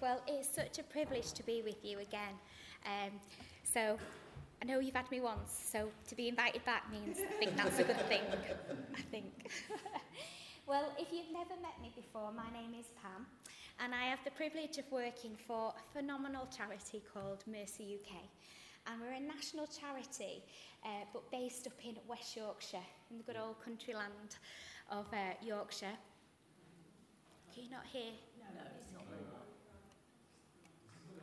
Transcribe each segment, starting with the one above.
Well, it's such a privilege to be with you again. Um, so, I know you've had me once, so to be invited back means I think that's a good thing. I think. well, if you've never met me before, my name is Pam, and I have the privilege of working for a phenomenal charity called Mercy UK. And we're a national charity, uh, but based up in West Yorkshire, in the good old country land of uh, Yorkshire. Can you not hear? No, no, it's not.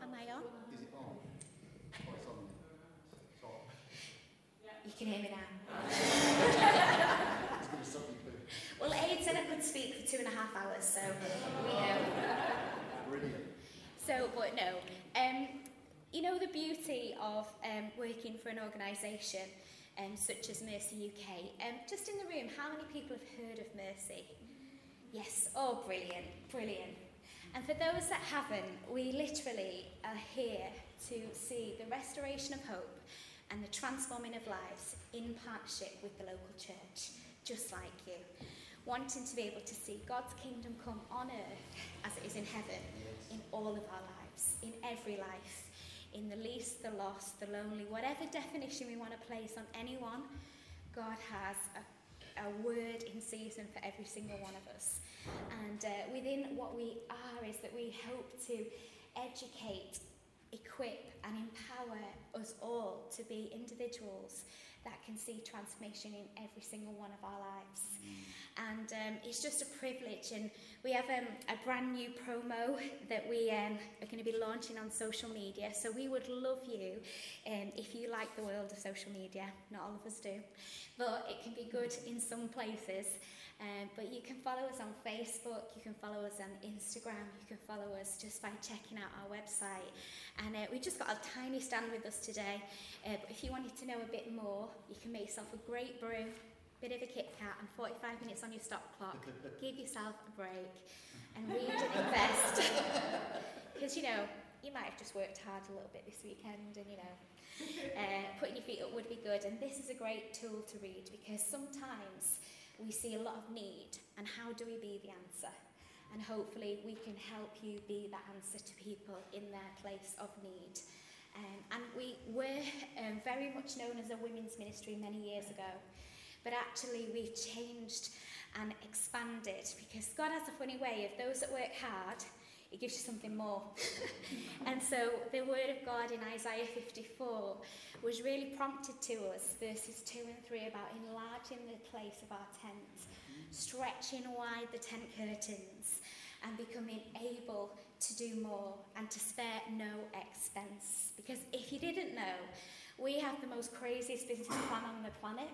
Am I on? Is it on? Oh, it's on. You can hear me now. It's going to suddenly be Well, Aid said I could speak for two and a half hours, so we know. brilliant. So, but no. Um, you know the beauty of um, working for an organisation um, such as Mercy UK. Um, just in the room, how many people have heard of Mercy? Yes. Oh, brilliant, brilliant. And for those that haven't, we literally are here to see the restoration of hope and the transforming of lives in partnership with the local church, just like you. Wanting to be able to see God's kingdom come on earth as it is in heaven, in all of our lives, in every life, in the least, the lost, the lonely, whatever definition we want to place on anyone, God has a, a word in season for every single one of us. And uh, within what we are is that we hope to educate, equip, and empower us all to be individuals that can see transformation in every single one of our lives. And um, it's just a privilege. And we have um, a brand new promo that we um, are going to be launching on social media. So we would love you um, if you like the world of social media. Not all of us do, but it can be good in some places. Um, but you can follow us on Facebook, you can follow us on Instagram, you can follow us just by checking out our website. And uh, we've just got a tiny stand with us today. Uh, but if you wanted to know a bit more, you can make yourself a great brew, bit of a Kit Kat, and 45 minutes on your stop clock. Give yourself a break and read and invest. Because, you know, you might have just worked hard a little bit this weekend and, you know, uh, putting your feet up would be good. And this is a great tool to read because sometimes we see a lot of need and how do we be the answer? And hopefully we can help you be that answer to people in their place of need. Um, and we were um, very much known as a women's ministry many years ago. But actually, we've changed and expanded because God has a funny way of those that work hard, it gives you something more. and so the word of God in Isaiah 54 was really prompted to us, verses 2 and 3, about enlarging the place of our tent, stretching wide the tent curtains, and becoming able to do more and to spare no expense. Because if you didn't know, we have the most craziest business plan on the planet.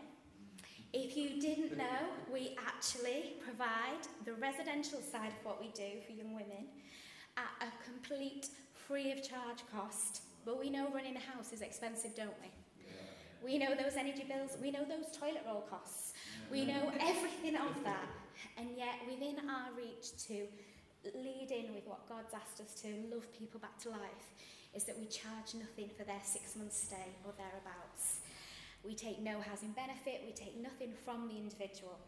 If you didn't know, we actually provide the residential side of what we do for young women at a complete free of charge cost. But we know running a house is expensive, don't we? We know those energy bills, we know those toilet roll costs, we know everything of that. And yet, within our reach to lead in with what God's asked us to love people back to life, is that we charge nothing for their six month stay or thereabouts. We take no housing benefit, we take nothing from the individual.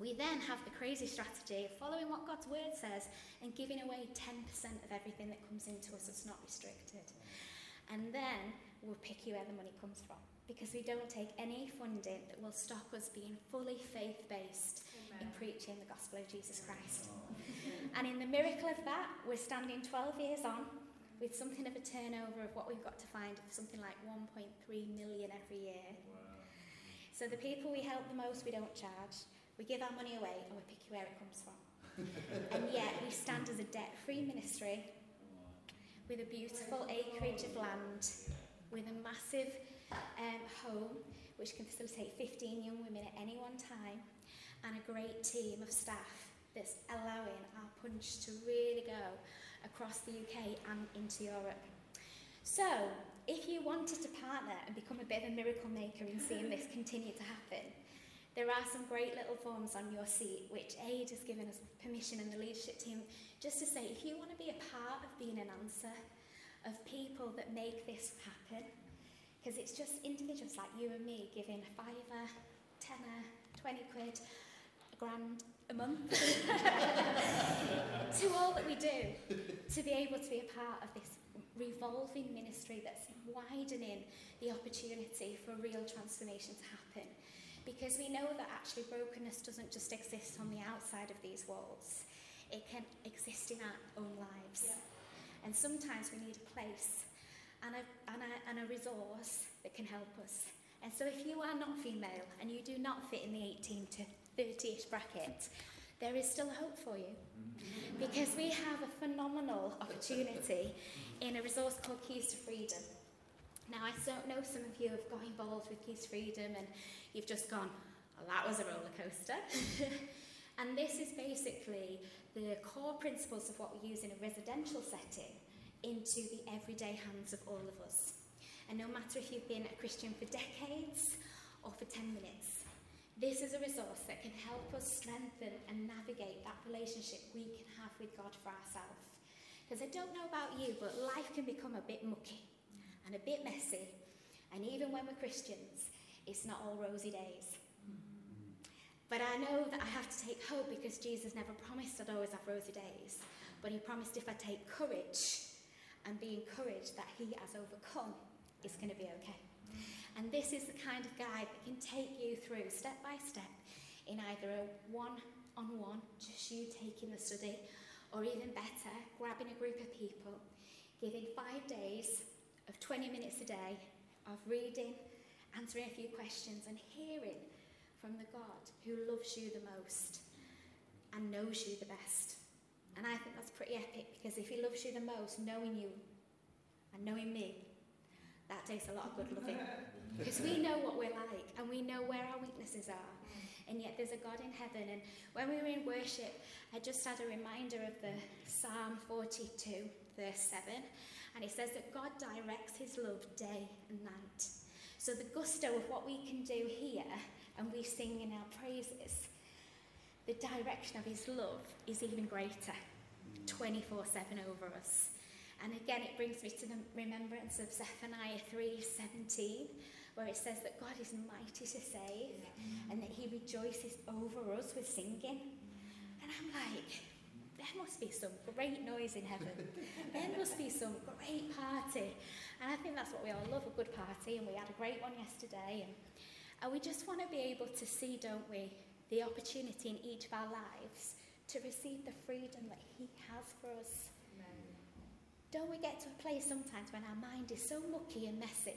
We then have the crazy strategy of following what God's word says and giving away 10% of everything that comes into us that's not restricted. And then we'll pick you where the money comes from because we don't take any funding that will stop us being fully faith based in preaching the gospel of Jesus Christ. and in the miracle of that, we're standing 12 years on with something of a turnover of what we've got to find of something like 1.3 million every year. So the people we help the most, we don't charge. We give our money away and we pick you where it comes from. and yet we stand as a debt free ministry with a beautiful acreage of land, with a massive um, home which can facilitate 15 young women at any one time, and a great team of staff that's allowing our punch to really go across the UK and into Europe. So, if you wanted to partner and become a bit of a miracle maker in seeing this continue to happen, there are some great little forms on your seat which AID has given us permission and the leadership team just to say if you want to be a part of being an answer of people that make this happen, because it's just individuals like you and me giving a fiver, tenner, 20 quid, a grand, a month, to all that we do, to be able to be a part of this revolving ministry that's widening the opportunity for real transformation to happen. Because we know that actually brokenness doesn't just exist on the outside of these walls, it can exist in our own lives. Yeah. And sometimes we need a place and a, and, a, and a resource that can help us. And so if you are not female and you do not fit in the 18 to 30ish bracket, there is still hope for you. Because we have a phenomenal opportunity in a resource called Keys to Freedom. Now, I don't know some of you have got involved with Keys to Freedom and you've just gone, well, that was a roller coaster. and this is basically the core principles of what we use in a residential setting into the everyday hands of all of us. And no matter if you've been a Christian for decades or for 10 minutes, this is a resource that can help us strengthen and navigate that relationship we can have with God for ourselves. Because I don't know about you, but life can become a bit mucky and a bit messy. And even when we're Christians, it's not all rosy days. But I know that I have to take hope because Jesus never promised I'd always have rosy days. But he promised if I take courage and be encouraged that he has overcome, it's going to be okay. And this is the kind of guide that can take you through step by step in either a one on one, just you taking the study, or even better, grabbing a group of people, giving five days of 20 minutes a day of reading, answering a few questions, and hearing from the God who loves you the most and knows you the best. And I think that's pretty epic because if he loves you the most, knowing you and knowing me, that takes a lot of good loving. Because we know what we're like and we know where our weaknesses are. And yet there's a God in heaven. And when we were in worship, I just had a reminder of the Psalm 42, verse 7. And it says that God directs his love day and night. So the gusto of what we can do here, and we sing in our praises, the direction of his love is even greater, 24 7 over us. And again, it brings me to the remembrance of Zephaniah 3:17, where it says that God is mighty to save and that he rejoices over us with singing. And I'm like, there must be some great noise in heaven. there must be some great party. And I think that's what we all love, a good party. And we had a great one yesterday. And, and we just want to be able to see, don't we, the opportunity in each of our lives to receive the freedom that he has for us. Don't we get to a place sometimes when our mind is so mucky and messy?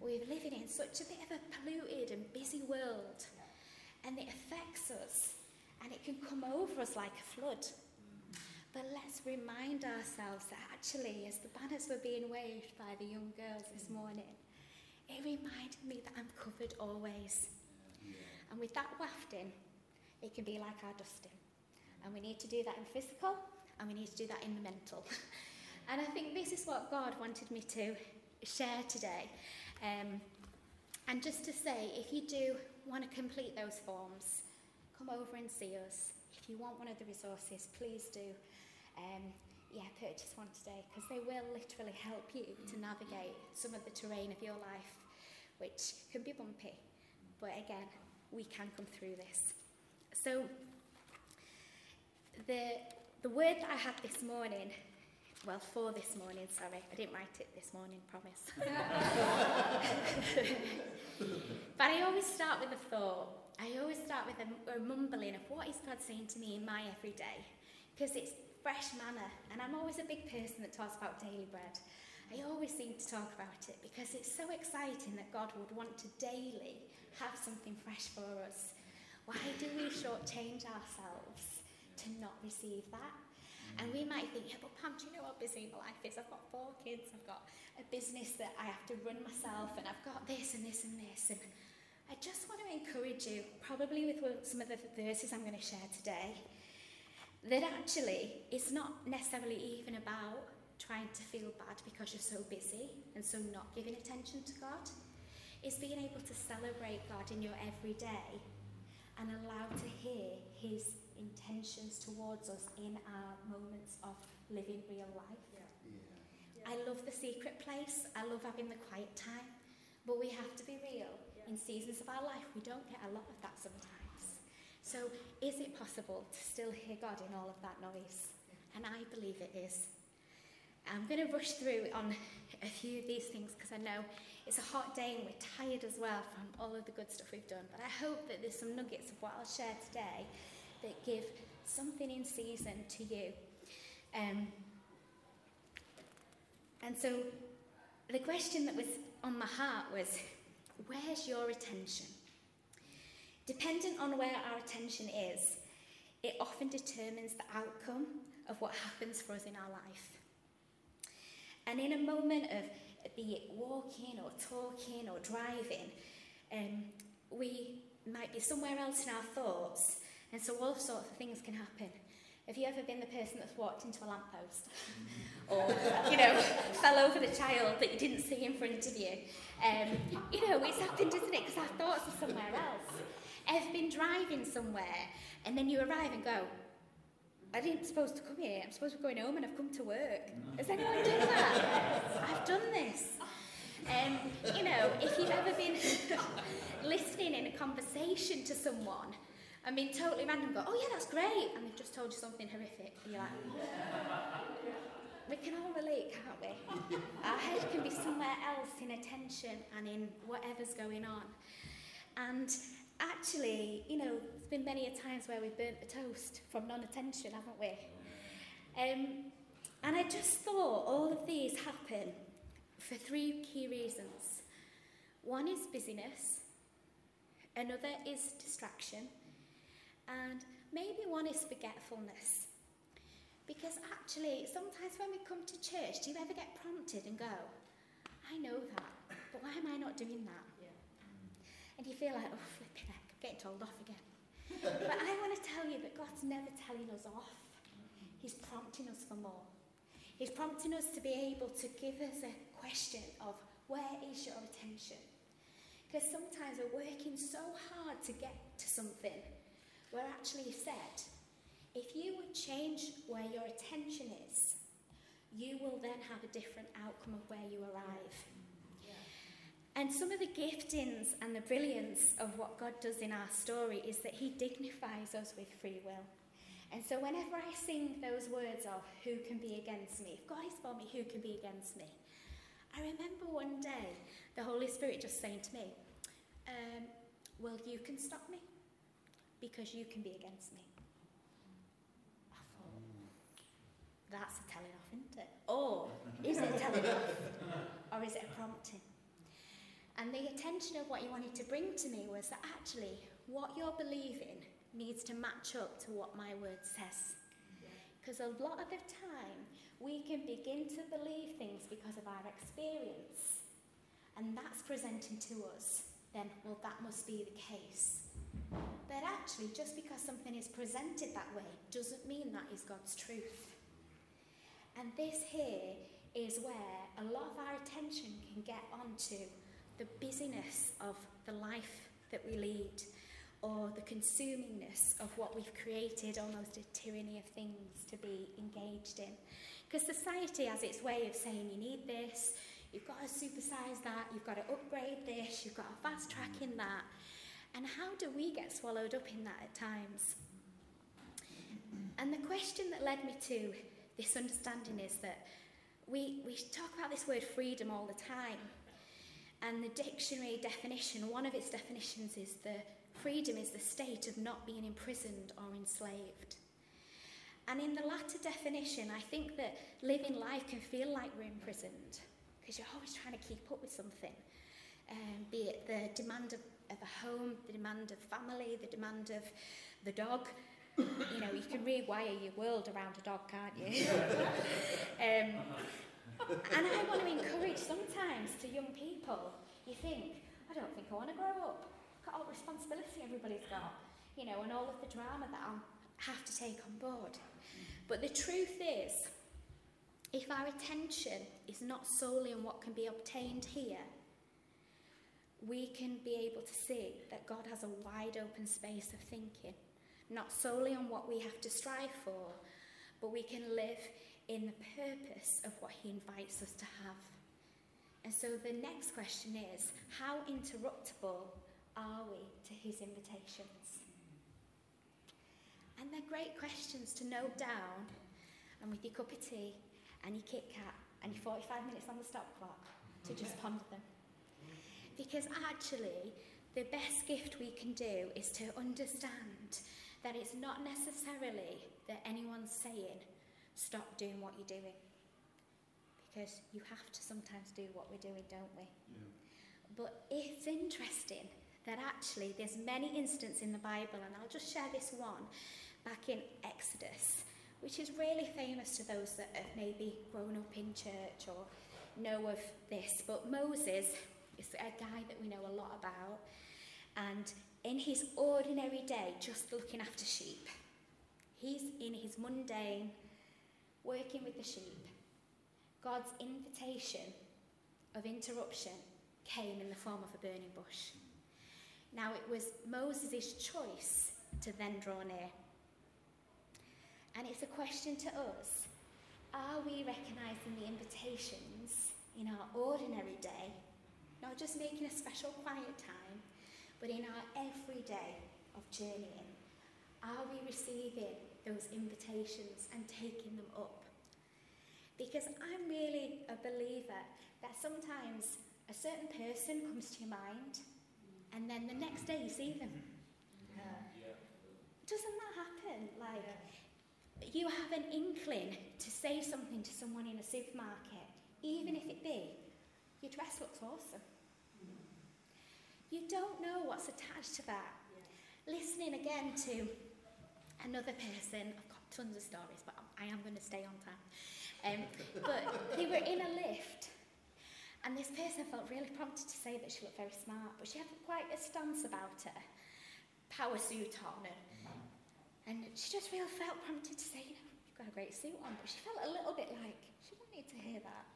We're living in such a bit of a polluted and busy world, and it affects us, and it can come over us like a flood. But let's remind ourselves that actually, as the banners were being waved by the young girls this morning, it reminded me that I'm covered always. And with that wafting, it can be like our dusting. And we need to do that in physical, and we need to do that in the mental. And I think this is what God wanted me to share today. Um, and just to say, if you do want to complete those forms, come over and see us. If you want one of the resources, please do. Um, yeah, purchase one today because they will literally help you to navigate some of the terrain of your life, which can be bumpy. But again, we can come through this. So, the, the word that I had this morning well, for this morning, sorry. I didn't write it this morning, promise. but I always start with a thought. I always start with a, a mumbling of what is God saying to me in my everyday. Because it's fresh manna. And I'm always a big person that talks about daily bread. I always seem to talk about it because it's so exciting that God would want to daily have something fresh for us. Why do we shortchange ourselves to not receive that? And we might think, yeah, but Pam, do you know how busy my life is? I've got four kids, I've got a business that I have to run myself, and I've got this and this and this. And I just want to encourage you, probably with some of the verses I'm going to share today, that actually it's not necessarily even about trying to feel bad because you're so busy and so not giving attention to God. It's being able to celebrate God in your everyday and allow to hear His intentions towards us in our moments of living real life. Yeah. Yeah. I love the secret place. I love having the quiet time. But we have to be real. Yeah. In seasons of our life, we don't get a lot of that sometimes. So, is it possible to still hear God in all of that noise? And I believe it is. I'm going to rush through on a few of these things because I know it's a hot day and we're tired as well from all of the good stuff we've done. But I hope that there's some nuggets of what I'll share today that give something in season to you. Um, and so the question that was on my heart was where's your attention? Dependent on where our attention is, it often determines the outcome of what happens for us in our life. And in a moment of be it walking or talking or driving, um, we might be somewhere else in our thoughts, and so all sorts of things can happen. Have you ever been the person that's walked into a lamppost? or, you know, fell over the child that you didn't see in front of you? Um, you know, it's happened, isn't it? Because our thoughts are somewhere else. Ever been driving somewhere and then you arrive and go, I didn't supposed to come here. I'm supposed to be going home and I've come to work. Has anyone done that? I've done this. Um, you know, if you've ever been listening in a conversation to someone and been totally random, go, oh yeah, that's great, and they've just told you something horrific, and you're like, we can all relate, can't we? Our head can be somewhere else in attention and in whatever's going on. And actually, you know, there's been many a times where we've burnt the toast from non-attention, haven't we? Um, and I just thought all of these happen for three key reasons. One is busyness, another is distraction, and maybe one is forgetfulness. Because actually, sometimes when we come to church, do you ever get prompted and go, I know that, but why am I not doing that? Yeah. And you feel like, oh, flipping heck, I'm getting told off again. but I want to tell you that God's never telling us off. He's prompting us for more. He's prompting us to be able to give us a question of where is your attention? Because sometimes we're working so hard to get to something where actually said, if you would change where your attention is, you will then have a different outcome of where you arrive. And some of the giftings and the brilliance of what God does in our story is that He dignifies us with free will. And so, whenever I sing those words of who can be against me, if God is for me, who can be against me? I remember one day the Holy Spirit just saying to me, um, Well, you can stop me because you can be against me. I thought, that's a telling off, isn't it? Or is it a telling off? Or is it a prompting? And the attention of what he wanted to bring to me was that actually, what you're believing needs to match up to what my word says. Because a lot of the time, we can begin to believe things because of our experience, and that's presenting to us, then, well, that must be the case. But actually, just because something is presented that way doesn't mean that is God's truth. And this here is where a lot of our attention can get onto the busyness of the life that we lead or the consumingness of what we've created, almost a tyranny of things to be engaged in. Because society has its way of saying you need this, you've got to supersize that, you've got to upgrade this, you've got to fast track in that. And how do we get swallowed up in that at times? And the question that led me to this understanding is that we, we talk about this word freedom all the time. And the dictionary definition, one of its definitions is the freedom is the state of not being imprisoned or enslaved. And in the latter definition, I think that living life can feel like we're imprisoned because you're always trying to keep up with something, um, be it the demand of of a home, the demand of family, the demand of the dog. you know, you can rewire your world around a dog, can't you? um, and I want to encourage sometimes to young people, you think, I don't think I want to grow up. Got all the responsibility everybody's got, you know, and all of the drama that I'll have to take on board. But the truth is, if our attention is not solely on what can be obtained here, we can be able to see that God has a wide open space of thinking, not solely on what we have to strive for, but we can live in the purpose of what He invites us to have. And so the next question is how interruptible are we to His invitations? And they're great questions to note down and with your cup of tea and your Kit Kat and your 45 minutes on the stop clock to just ponder them. Because actually, the best gift we can do is to understand that it's not necessarily that anyone's saying, stop doing what you're doing. Because you have to sometimes do what we're doing, don't we? Yeah. But it's interesting that actually there's many instances in the Bible, and I'll just share this one back in Exodus, which is really famous to those that have maybe grown up in church or know of this. But Moses is a guy that we know a lot about, and in his ordinary day, just looking after sheep, he's in his mundane, working with the sheep. God's invitation of interruption came in the form of a burning bush. Now, it was Moses' choice to then draw near. And it's a question to us are we recognising the invitations in our ordinary day, not just making a special quiet time, but in our everyday of journeying? Are we receiving those invitations and taking them up? Because I'm really a believer that sometimes a certain person comes to your mind and then the next day you see them. Doesn't that happen? Like, you have an inkling to say something to someone in a supermarket, even if it be, your dress looks awesome. You don't know what's attached to that. Listening again to another person, I've got tons of stories, but I am going to stay on time. Um, but they were in a lift, and this person felt really prompted to say that she looked very smart, but she had quite a stance about her, power suit on, and, and she just really felt prompted to say, you know, you've got a great suit on, but she felt a little bit like, she didn't need to hear that.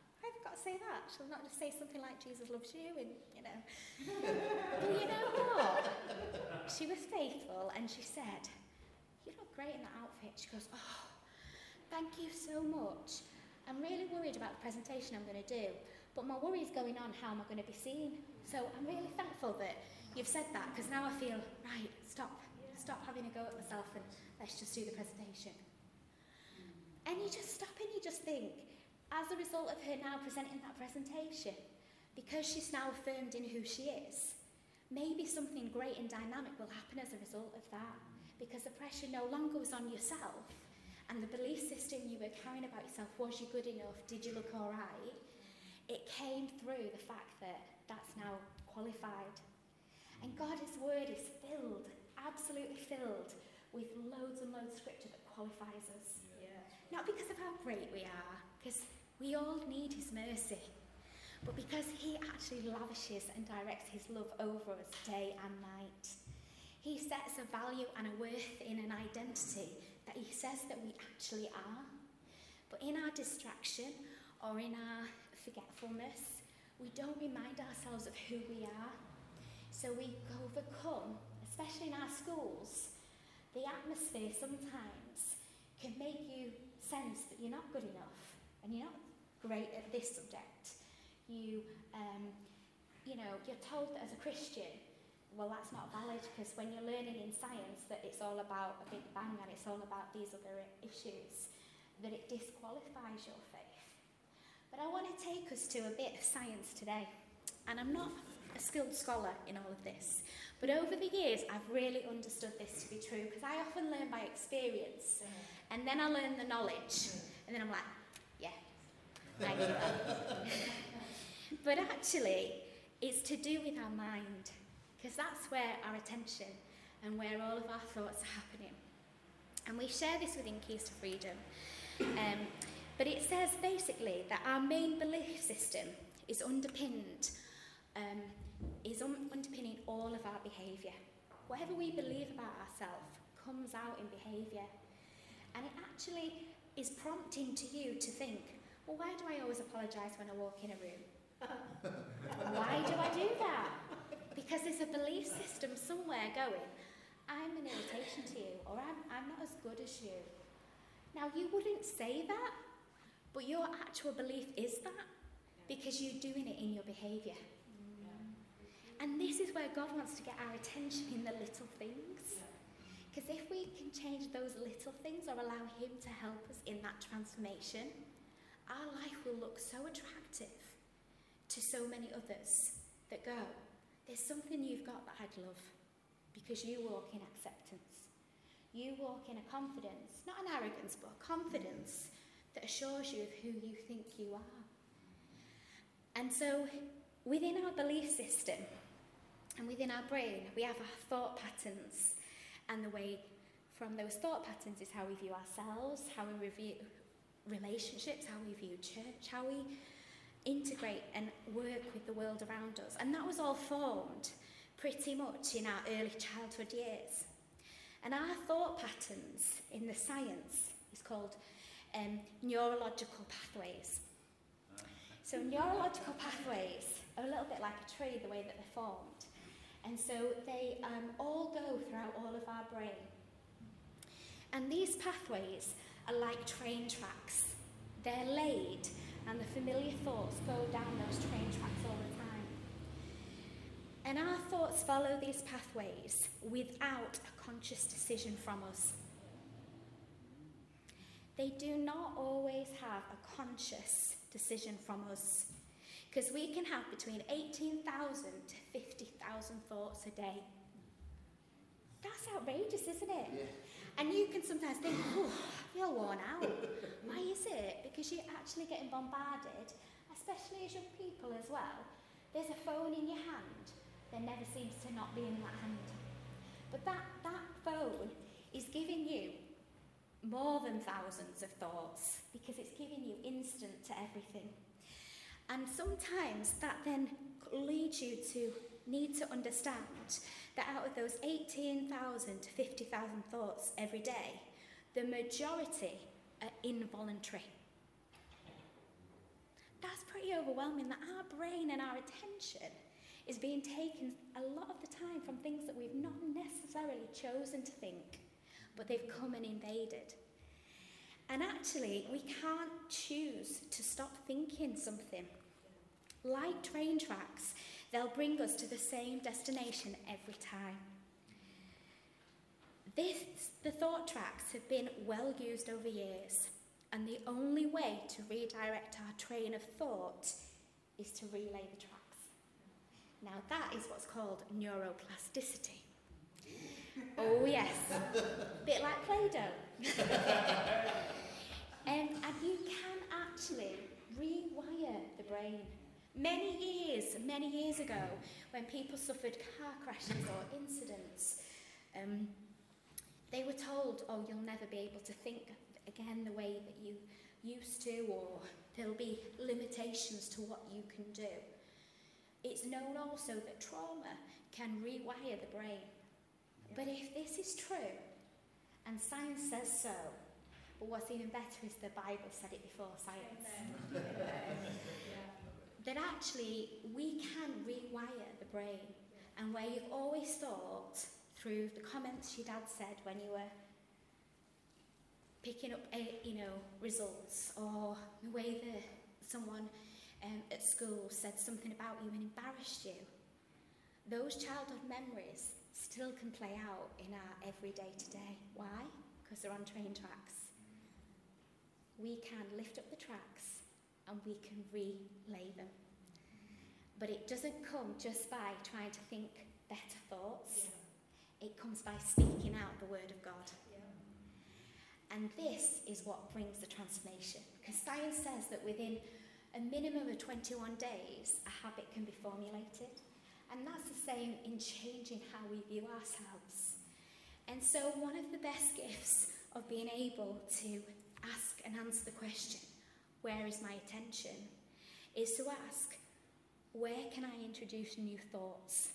Got to say that. She'll not just say something like Jesus loves you, and you know. but you know what? She was faithful, and she said, "You look great in that outfit." She goes, "Oh, thank you so much. I'm really worried about the presentation I'm going to do, but my worry is going on how am I going to be seen. So I'm really thankful that you've said that because now I feel right. Stop, stop having a go at myself, and let's just do the presentation." And you just stop and you just think, as a result of her now presenting that presentation, because she's now affirmed in who she is, maybe something great and dynamic will happen as a result of that. Because the pressure no longer was on yourself, and the belief system you were carrying about yourself was you good enough? Did you look all right? It came through the fact that that's now qualified. And God's word is filled, absolutely filled, with loads and loads of scripture that qualifies us. Yeah. Not because of how great we are, because we all need His mercy, but because He actually lavishes and directs His love over us day and night. He sets a value and a worth in an identity that He says that we actually are. But in our distraction or in our forgetfulness, we don't remind ourselves of who we are. So we overcome, especially in our schools, the atmosphere sometimes can make you sense that you're not good enough and you're not great at this subject. You, um, you know, you're told that as a Christian, well, that's not valid because when you're learning in science that it's all about a big bang and it's all about these other issues, that it disqualifies your faith. But I want to take us to a bit of science today. And I'm not a skilled scholar in all of this, but over the years I've really understood this to be true because I often learn by experience and then I learn the knowledge and then I'm like, yeah, I know that. But actually, it's to do with our mind because that's where our attention and where all of our thoughts are happening. And we share this within Keys to Freedom. Um, but it says basically that our main belief system is underpinned, um, is un- underpinning all of our behaviour. Whatever we believe about ourselves comes out in behaviour. And it actually is prompting to you to think, well, why do I always apologise when I walk in a room? why do I do that? Because there's a belief system somewhere going, I'm an irritation to you, or I'm, I'm not as good as you. Now, you wouldn't say that, but your actual belief is that because you're doing it in your behaviour. And this is where God wants to get our attention in the little things. Because if we can change those little things or allow Him to help us in that transformation, our life will look so attractive to so many others that go, There's something you've got that I'd love because you walk in acceptance. You walk in a confidence, not an arrogance, but a confidence that assures you of who you think you are. And so, within our belief system and within our brain, we have our thought patterns and the way from those thought patterns is how we view ourselves, how we review relationships, how we view church, how we integrate and work with the world around us. And that was all formed pretty much in our early childhood years. And our thought patterns in the science is called um, neurological pathways. So neurological pathways are a little bit like a tree, the way that they're formed. And so they um, all go throughout all of our brain. And these pathways are like train tracks. They're laid, and the familiar thoughts go down those train tracks all the time. And our thoughts follow these pathways without a conscious decision from us. They do not always have a conscious decision from us. Because we can have between 18,000 to 50,000 thoughts a day. That's outrageous, isn't it? And you can sometimes think, oh, I feel worn out. Why is it? Because you're actually getting bombarded, especially as young people as well. There's a phone in your hand. There never seems to not be in that hand. But that, that phone is giving you more than thousands of thoughts because it's giving you instant to everything. And sometimes that then leads you to need to understand that out of those 18,000 to 50,000 thoughts every day, the majority are involuntary. That's pretty overwhelming that our brain and our attention is being taken a lot of the time from things that we've not necessarily chosen to think, but they've come and invaded. And actually, we can't choose to stop thinking something. Like train tracks, they'll bring us to the same destination every time. This, the thought tracks have been well used over years, and the only way to redirect our train of thought is to relay the tracks. Now, that is what's called neuroplasticity. Oh, yes. A bit like Play Doh. um, and you can actually rewire the brain. Many years, many years ago, when people suffered car crashes or incidents, um, they were told, oh, you'll never be able to think again the way that you used to, or there'll be limitations to what you can do. It's known also that trauma can rewire the brain. But if this is true, and science says so, but what's even better is the Bible said it before science. That actually we can rewire the brain. And where you've always thought, through the comments your dad said when you were picking up, uh, you know, results, or the way that someone um, at school said something about you and embarrassed you, those childhood memories still can play out in our everyday today. Why? Because they're on train tracks. We can lift up the tracks and we can relay them. But it doesn't come just by trying to think better thoughts. Yeah. It comes by speaking out the word of God. Yeah. And this is what brings the transformation. Because science says that within a minimum of 21 days, a habit can be formulated. And that's the same in changing how we view ourselves. And so, one of the best gifts of being able to ask and answer the question, Where is my attention? is to ask, Where can I introduce new thoughts?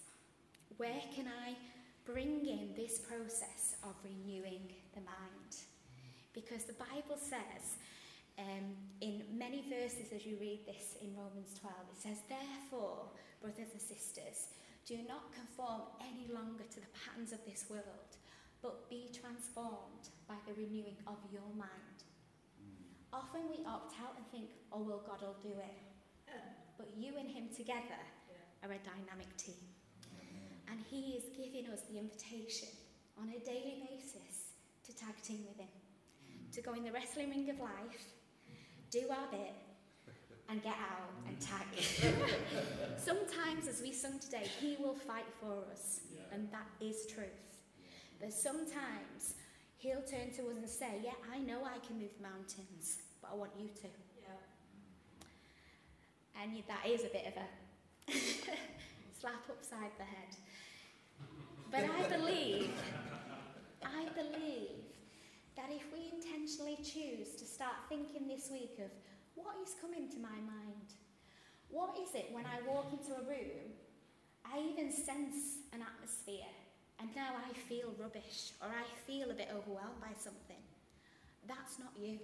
Where can I bring in this process of renewing the mind? Because the Bible says, um, in many verses as you read this in Romans 12, it says, Therefore, brothers and sisters, do not conform any longer to the patterns of this world, but be transformed by the renewing of your mind. Often we opt out and think, oh, well, God will do it. But you and Him together are a dynamic team. And He is giving us the invitation on a daily basis to tag team with him, to go in the wrestling ring of life, do our bit, and get out and tag. Sometimes, as we sung today, He will fight for us, and that is truth. But sometimes He'll turn to us and say, Yeah, I know I can move mountains, but I want you to. Yeah. And that is a bit of a slap upside the head. But I believe, I believe that if we intentionally choose to start thinking this week of what is coming to my mind, what is it when I walk into a room, I even sense an atmosphere, and now I feel rubbish or I feel a bit overwhelmed by something. That's not you.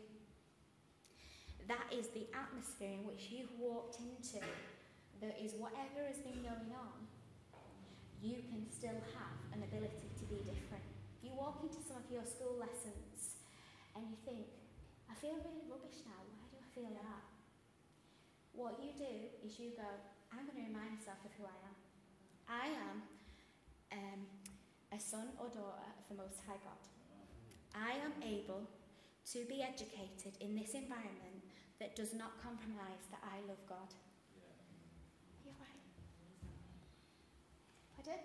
That is the atmosphere in which you've walked into. That is whatever has been going on, you can still have an ability to be different. You walk into some of your school lessons and you think, I feel really rubbish now. Why do I feel that? What you do is you go, I'm going to remind myself of who I am. I am um, a son or daughter of the Most High God. I am able to be educated in this environment that does not compromise that I love God. You're right. Pardon?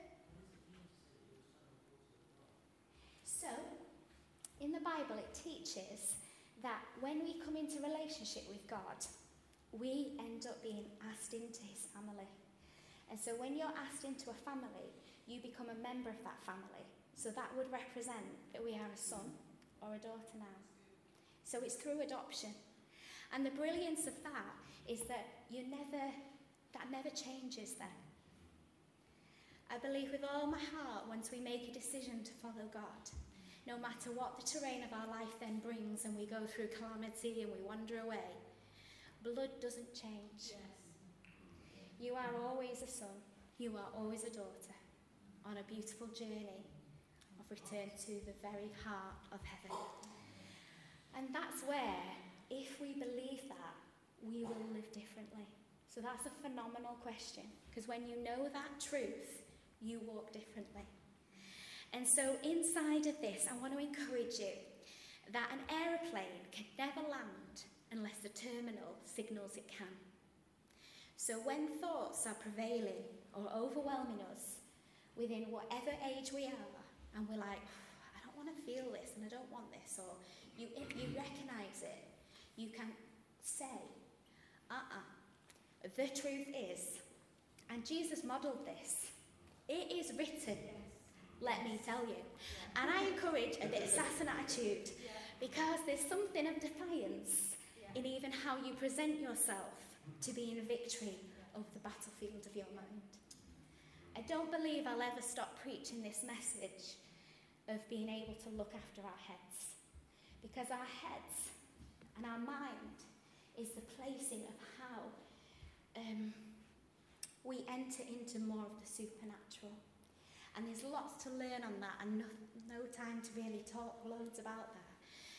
So, in the Bible, it teaches that when we come into relationship with God, we end up being asked into his family. And so when you're asked into a family, you become a member of that family. So that would represent that we are a son or a daughter now. So it's through adoption. And the brilliance of that is that you never, that never changes then. I believe with all my heart, once we make a decision to follow God, no matter what the terrain of our life then brings and we go through calamity and we wander away, blood doesn't change. Yes. You are always a son, you are always a daughter on a beautiful journey of return to the very heart of heaven. And that's where if we believe that, we will live differently. So that's a phenomenal question because when you know that truth, you walk differently. And so, inside of this, I want to encourage you that an aeroplane can never land unless the terminal signals it can. So, when thoughts are prevailing or overwhelming us within whatever age we are, and we're like, I don't want to feel this and I don't want this, or you, you recognize it, you can say, uh uh-uh. uh the truth is, and Jesus modeled this, it is written, let me tell you. And I encourage a bit of sass attitude because there's something of defiance in even how you present yourself to be in victory over the battlefield of your mind. I don't believe I'll ever stop preaching this message of being able to look after our heads because our heads and our mind is the placing of how um, we enter into more of the supernatural. And there's lots to learn on that, and no, no time to really talk loads about that.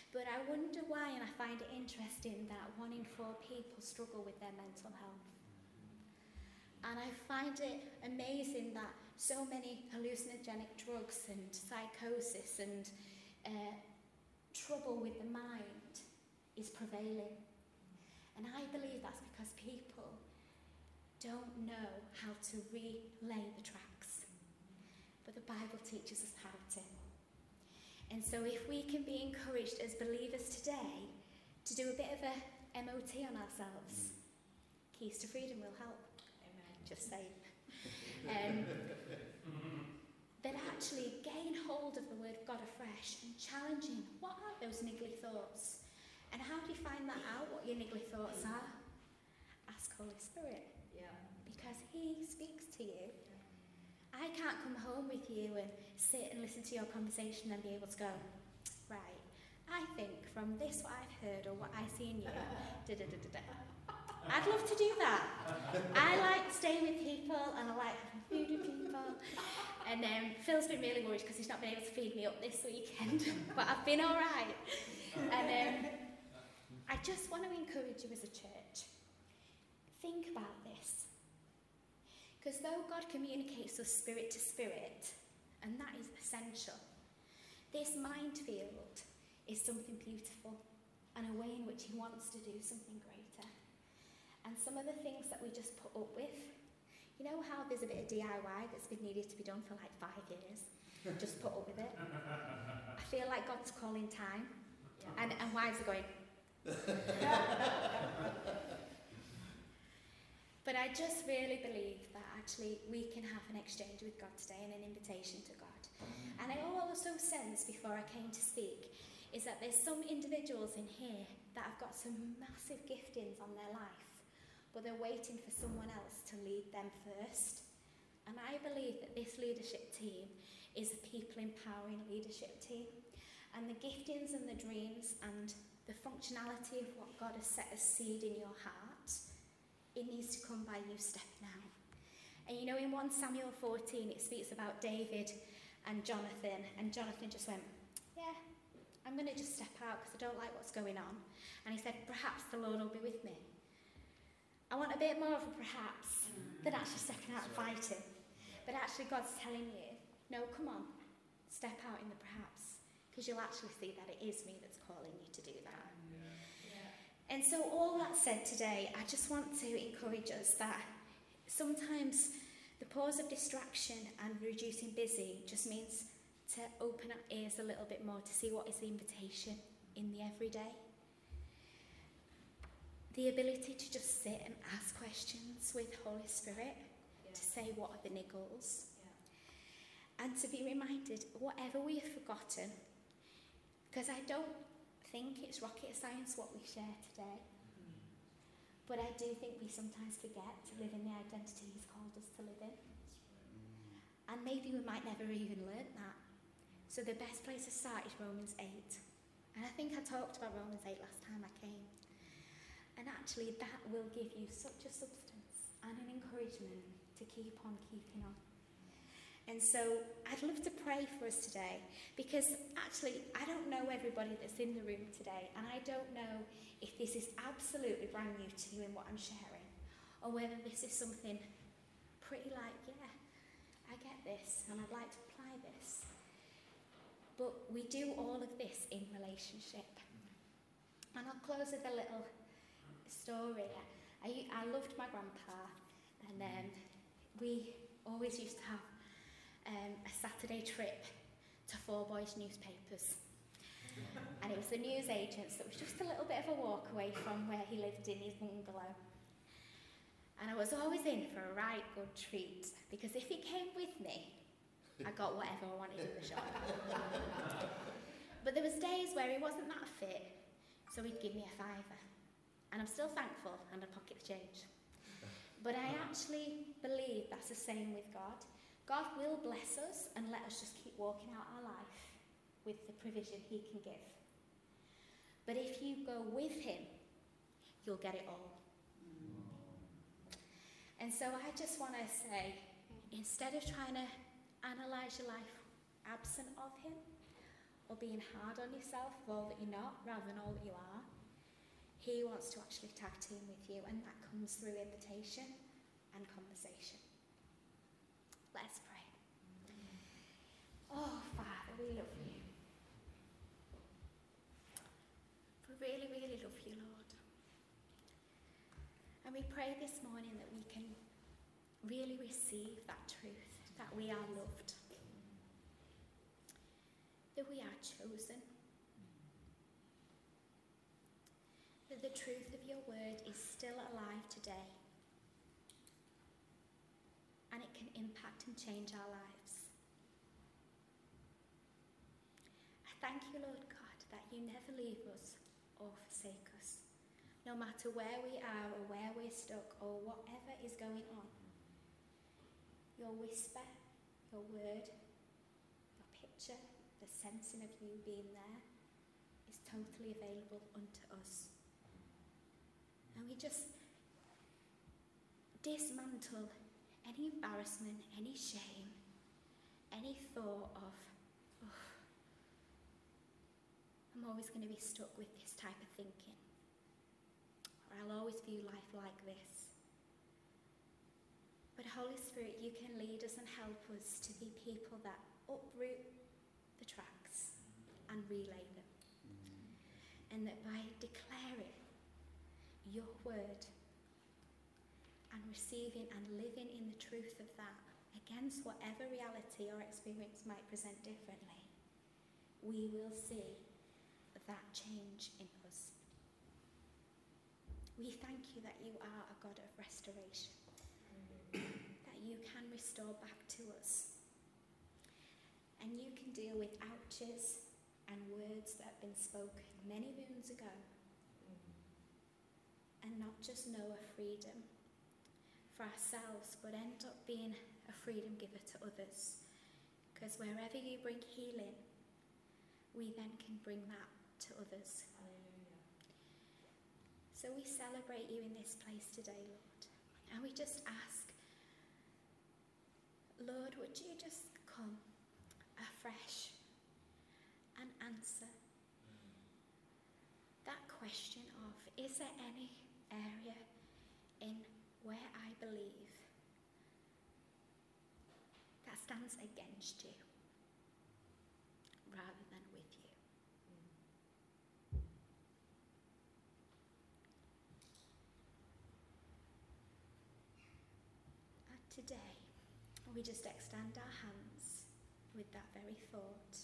But I wonder why, and I find it interesting that one in four people struggle with their mental health. And I find it amazing that so many hallucinogenic drugs and psychosis and uh, trouble with the mind is prevailing. And I believe that's because people don't know how to relay the tracks. But the Bible teaches us how to. And so if we can be encouraged as believers today to do a bit of a MOT on ourselves, Keys to Freedom will help. Just saying. Um, then actually gain hold of the Word of God afresh and challenging what are those niggly thoughts? And how do you find that out, what your niggly thoughts are? Ask Holy Spirit. Yeah. Because He speaks to you. I can't come home with you and sit and listen to your conversation and be able to go, right, I think from this what I've heard or what I see in you, da da da da da. I'd love to do that. I like staying with people and I like having food with people. And um, Phil's been really worried because he's not been able to feed me up this weekend, but I've been all right. And um, I just want to encourage you as a church. Think about this. Because though God communicates us spirit to spirit, and that is essential, This minefield is something beautiful and a way in which He wants to do something greater. And some of the things that we just put up with, you know how there's a bit of DIY that's been needed to be done for like five years? Just put up with it. I feel like God's calling time. And, and wives are going, but I just really believe that actually we can have an exchange with God today and an invitation to God. And I also sense before I came to speak is that there's some individuals in here that have got some massive giftings on their life, but they're waiting for someone else to lead them first. And I believe that this leadership team is a people empowering leadership team. And the giftings and the dreams and the functionality of what God has set as seed in your heart, it needs to come by you stepping out. And you know, in 1 Samuel 14, it speaks about David and Jonathan, and Jonathan just went, Yeah, I'm going to just step out because I don't like what's going on. And he said, Perhaps the Lord will be with me. I want a bit more of a perhaps mm. than actually stepping out and fighting. But actually, God's telling you, No, come on, step out in the perhaps because you'll actually see that it is me that's calling you to do that. Yeah. And so, all that said today, I just want to encourage us that sometimes the pause of distraction and reducing busy just means to open our ears a little bit more to see what is the invitation in the everyday. The ability to just sit and ask questions with Holy Spirit yeah. to say what are the niggles. Yeah. And to be reminded, whatever we have forgotten, because I don't think it's rocket science what we share today. Mm-hmm. But I do think we sometimes forget to live in the identity He's called us to live in. Mm. And maybe we might never even learn that. So the best place to start is Romans 8. And I think I talked about Romans 8 last time I came. And actually, that will give you such a substance and an encouragement to keep on keeping on. And so I'd love to pray for us today because actually I don't know everybody that's in the room today and I don't know if this is absolutely brand new to you in what I'm sharing or whether this is something pretty like, yeah, I get this and I'd like to apply this. But we do all of this in relationship. And I'll close with a little story. I, I loved my grandpa and um, we always used to have um, a Saturday trip to Forbuoys newspapers. and it was the news agents that was just a little bit of a walk away from where he lived in his bungalow. And I was always in for a right good treat because if he came with me, I got whatever I wanted in the shop. but there was days where he wasn't that fit, so he'd give me a fiver. And I'm still thankful and I pocket the change. But I actually believe that's the same with God. God will bless us and let us just keep walking out our life with the provision He can give. But if you go with Him, you'll get it all. And so I just want to say instead of trying to analyse your life absent of Him or being hard on yourself for all that you're not rather than all that you are, He wants to actually tag team with you, and that comes through invitation and conversation. Let's pray. Oh, Father, we love you. We really, really love you, Lord. And we pray this morning that we can really receive that truth that we are loved, that we are chosen, the truth of your word is still alive today and it can impact and change our lives. I thank you, Lord God, that you never leave us or forsake us, no matter where we are or where we're stuck or whatever is going on. Your whisper, your word, your picture, the sensing of you being there is totally available unto us. Just dismantle any embarrassment, any shame, any thought of, oh, I'm always going to be stuck with this type of thinking, or I'll always view life like this. But Holy Spirit, you can lead us and help us to be people that uproot the tracks and relay them. Mm-hmm. And that by declaring your word and receiving and living in the truth of that against whatever reality or experience might present differently, we will see that change in us. We thank you that you are a God of restoration, that you can restore back to us. And you can deal with ouches and words that have been spoken many moons ago and not just know a freedom for ourselves, but end up being a freedom giver to others. Because wherever you bring healing, we then can bring that to others. So we celebrate you in this place today, Lord. And we just ask, Lord, would you just come afresh and answer mm. that question of is there any area in where I believe that stands against you rather than with you? Today, we just extend our hands with that very thought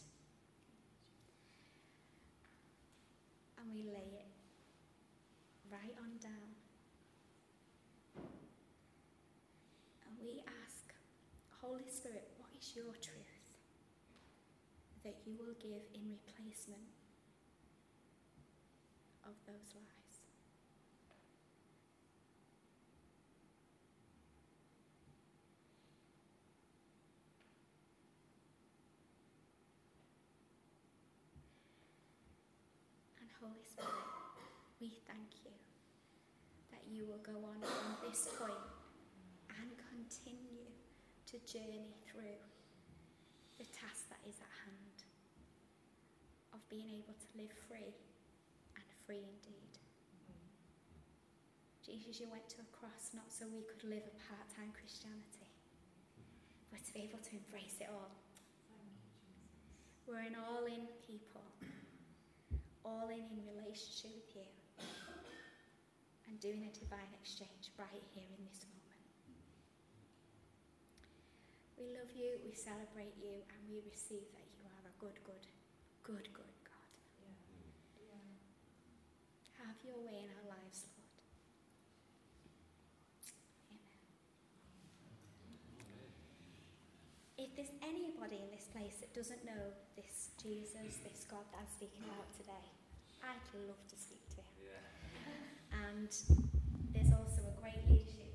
and we lay it right on down. And we ask, Holy Spirit, what is your truth that you will give in replacement of those lies? And Holy Spirit, we thank you that you will go on from this point and continue to journey through the task that is at hand of being able to live free and free indeed. Jesus, you went to a cross not so we could live a part time Christianity, but to be able to embrace it all. We're an all in people, all in in relationship with you, and doing a divine exchange right here in this moment. We love you, we celebrate you, and we receive that you are a good, good, good, good God. Have your way in our lives, Lord. Amen. If there's anybody in this place that doesn't know this Jesus, this God that I'm speaking about today, I'd love to speak to. And there's also a great leadership